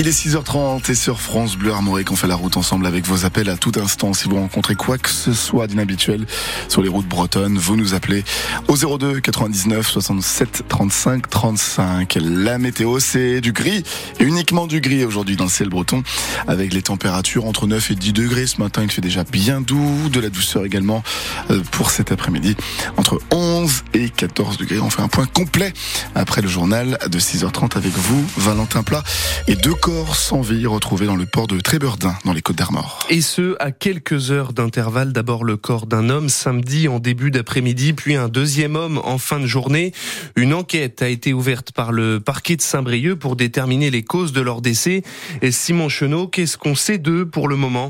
Il est 6h30 et sur France Bleu Armorique, on fait la route ensemble avec vos appels à tout instant. Si vous rencontrez quoi que ce soit d'inhabituel sur les routes bretonnes, vous nous appelez au 02 99 67 35 35. La météo, c'est du gris, et uniquement du gris aujourd'hui dans le ciel breton, avec les températures entre 9 et 10 degrés. Ce matin, il fait déjà bien doux, de la douceur également euh, pour cet après-midi, entre 11 et 14 degrés. On fait un point complet après le journal de 6h30 avec vous, Valentin Plat, et deux corps sans vie retrouvés dans le port de Tréberdin, dans les Côtes d'Armor. Et ce, à quelques heures d'intervalle. D'abord le corps d'un homme samedi en début d'après-midi, puis un deuxième homme en fin de journée. Une enquête a été ouverte par le parquet de Saint-Brieuc pour déterminer les causes de leur décès. Et Simon Chenot, qu'est-ce qu'on sait d'eux pour le moment?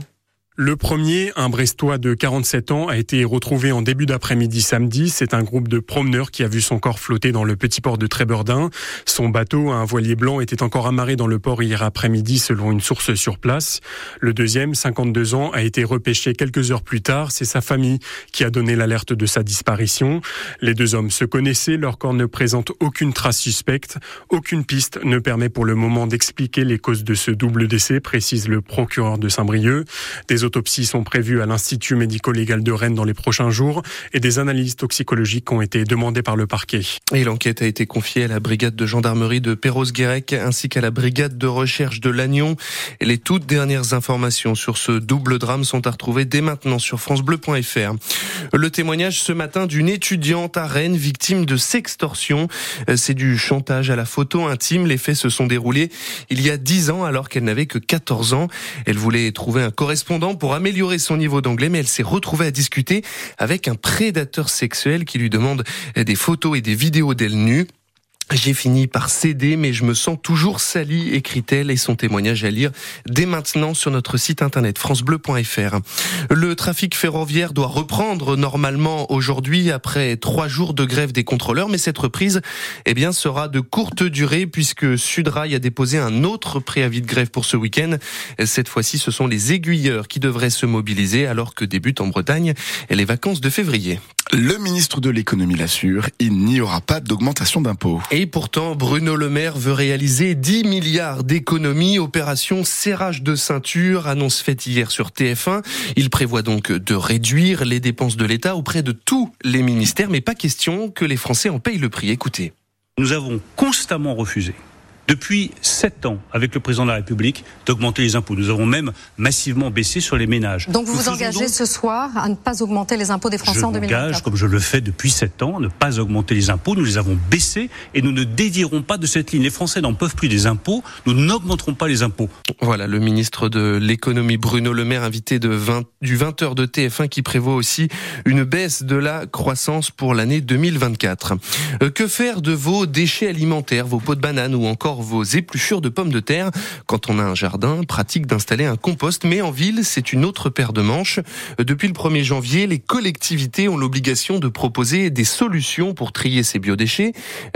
Le premier, un Brestois de 47 ans, a été retrouvé en début d'après-midi samedi. C'est un groupe de promeneurs qui a vu son corps flotter dans le petit port de Trébordin. Son bateau, un voilier blanc, était encore amarré dans le port hier après-midi selon une source sur place. Le deuxième, 52 ans, a été repêché quelques heures plus tard. C'est sa famille qui a donné l'alerte de sa disparition. Les deux hommes se connaissaient. Leur corps ne présente aucune trace suspecte. Aucune piste ne permet pour le moment d'expliquer les causes de ce double décès, précise le procureur de Saint-Brieuc. Autopsies sont prévues à l'Institut médico-légal de Rennes dans les prochains jours et des analyses toxicologiques ont été demandées par le parquet. Et l'enquête a été confiée à la brigade de gendarmerie de Perros-Guirec ainsi qu'à la brigade de recherche de Lannion. Les toutes dernières informations sur ce double drame sont à retrouver dès maintenant sur francebleu.fr. Le témoignage ce matin d'une étudiante à Rennes victime de sextorsion. C'est du chantage à la photo intime. Les faits se sont déroulés il y a 10 ans alors qu'elle n'avait que 14 ans. Elle voulait trouver un correspondant pour améliorer son niveau d'anglais, mais elle s'est retrouvée à discuter avec un prédateur sexuel qui lui demande des photos et des vidéos d'elle nue. J'ai fini par céder, mais je me sens toujours salie, écrit-elle, et son témoignage à lire dès maintenant sur notre site internet francebleu.fr. Le trafic ferroviaire doit reprendre normalement aujourd'hui après trois jours de grève des contrôleurs, mais cette reprise, eh bien, sera de courte durée puisque Sudrail a déposé un autre préavis de grève pour ce week-end. Cette fois-ci, ce sont les aiguilleurs qui devraient se mobiliser alors que débutent en Bretagne les vacances de février. Le ministre de l'économie l'assure, il n'y aura pas d'augmentation d'impôts. Et pourtant, Bruno Le Maire veut réaliser 10 milliards d'économies. Opération serrage de ceinture, annonce faite hier sur TF1. Il prévoit donc de réduire les dépenses de l'État auprès de tous les ministères, mais pas question que les Français en payent le prix. Écoutez. Nous avons constamment refusé depuis sept ans avec le président de la République d'augmenter les impôts. Nous avons même massivement baissé sur les ménages. Donc vous vous engagez ce soir à ne pas augmenter les impôts des Français je en 2024 m'engage, comme je le fais depuis sept ans, à ne pas augmenter les impôts. Nous les avons baissés et nous ne dévierons pas de cette ligne. Les Français n'en peuvent plus des impôts. Nous n'augmenterons pas les impôts. Voilà le ministre de l'économie Bruno Le Maire, invité de 20, du 20h de TF1 qui prévoit aussi une baisse de la croissance pour l'année 2024. Euh, que faire de vos déchets alimentaires, vos pots de banane ou encore vos épluchures de pommes de terre. Quand on a un jardin, pratique d'installer un compost, mais en ville, c'est une autre paire de manches. Depuis le 1er janvier, les collectivités ont l'obligation de proposer des solutions pour trier ces biodéchets.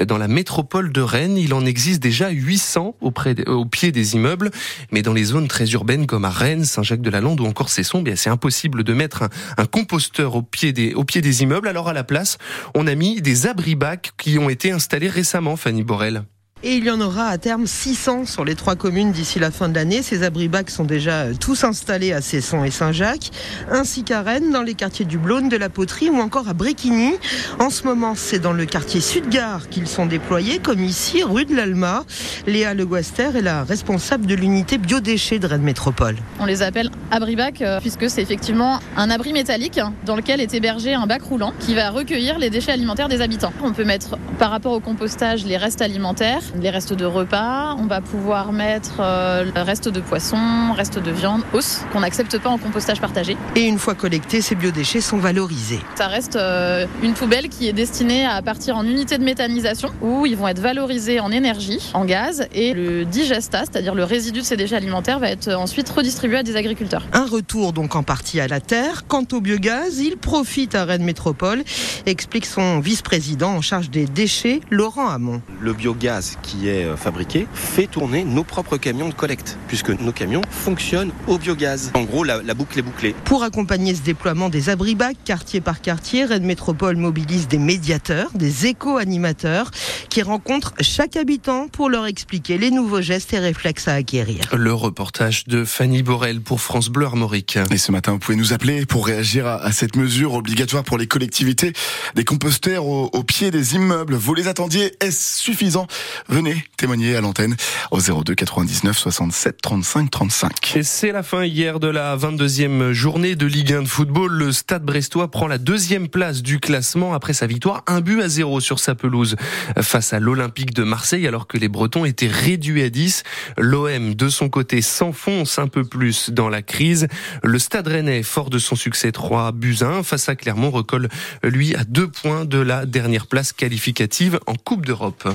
Dans la métropole de Rennes, il en existe déjà 800 auprès, au pied des immeubles, mais dans les zones très urbaines comme à Rennes, Saint-Jacques-de-la-Lande ou encore Cesson, bien c'est impossible de mettre un, composteur au pied des au pied des immeubles. Alors à la place, on a mis des abri-bacs qui ont été installés récemment, Fanny Borel. Et il y en aura à terme 600 sur les trois communes d'ici la fin de l'année. Ces abri-bacs sont déjà euh, tous installés à Cesson et Saint-Jacques, ainsi qu'à Rennes, dans les quartiers du Blône, de la Poterie ou encore à Bréquigny. En ce moment, c'est dans le quartier Sud-Gare qu'ils sont déployés, comme ici, rue de l'Alma. Léa Le Guaster est la responsable de l'unité biodéchets de Rennes Métropole. On les appelle abri-bacs euh, puisque c'est effectivement un abri métallique dans lequel est hébergé un bac roulant qui va recueillir les déchets alimentaires des habitants. On peut mettre par rapport au compostage les restes alimentaires les restes de repas. On va pouvoir mettre euh, le reste de poisson, reste de viande, os, qu'on n'accepte pas en compostage partagé. Et une fois collectés, ces biodéchets sont valorisés. Ça reste euh, une poubelle qui est destinée à partir en unité de méthanisation, où ils vont être valorisés en énergie, en gaz, et le digestat, c'est-à-dire le résidu de ces déchets alimentaires, va être ensuite redistribué à des agriculteurs. Un retour donc en partie à la terre. Quant au biogaz, il profite à Rennes Métropole, explique son vice-président en charge des déchets, Laurent Hamon. Le biogaz qui est euh, fabriqué fait tourner nos propres camions de collecte, puisque nos camions fonctionnent au biogaz. En gros, la, boucle est bouclée. Pour accompagner ce déploiement des abris bacs, quartier par quartier, Rennes Métropole mobilise des médiateurs, des éco-animateurs, qui rencontrent chaque habitant pour leur expliquer les nouveaux gestes et réflexes à acquérir. Le reportage de Fanny Borel pour France Bleu Armorique. Et ce matin, vous pouvez nous appeler pour réagir à, cette mesure obligatoire pour les collectivités des composteurs au, au pied des immeubles. Vous les attendiez Est-ce suffisant? Venez témoigner à l'antenne au 02 99 67 35 35. Et c'est la fin hier de la 22e journée de Ligue 1 de football. Le Stade Brestois prend la deuxième place du classement après sa victoire, un but à zéro sur sa pelouse face à l'Olympique de Marseille alors que les Bretons étaient réduits à 10. L'OM de son côté s'enfonce un peu plus dans la crise. Le Stade Rennais, fort de son succès 3 buts à 1 face à Clermont, recolle lui à deux points de la dernière place qualificative en Coupe d'Europe.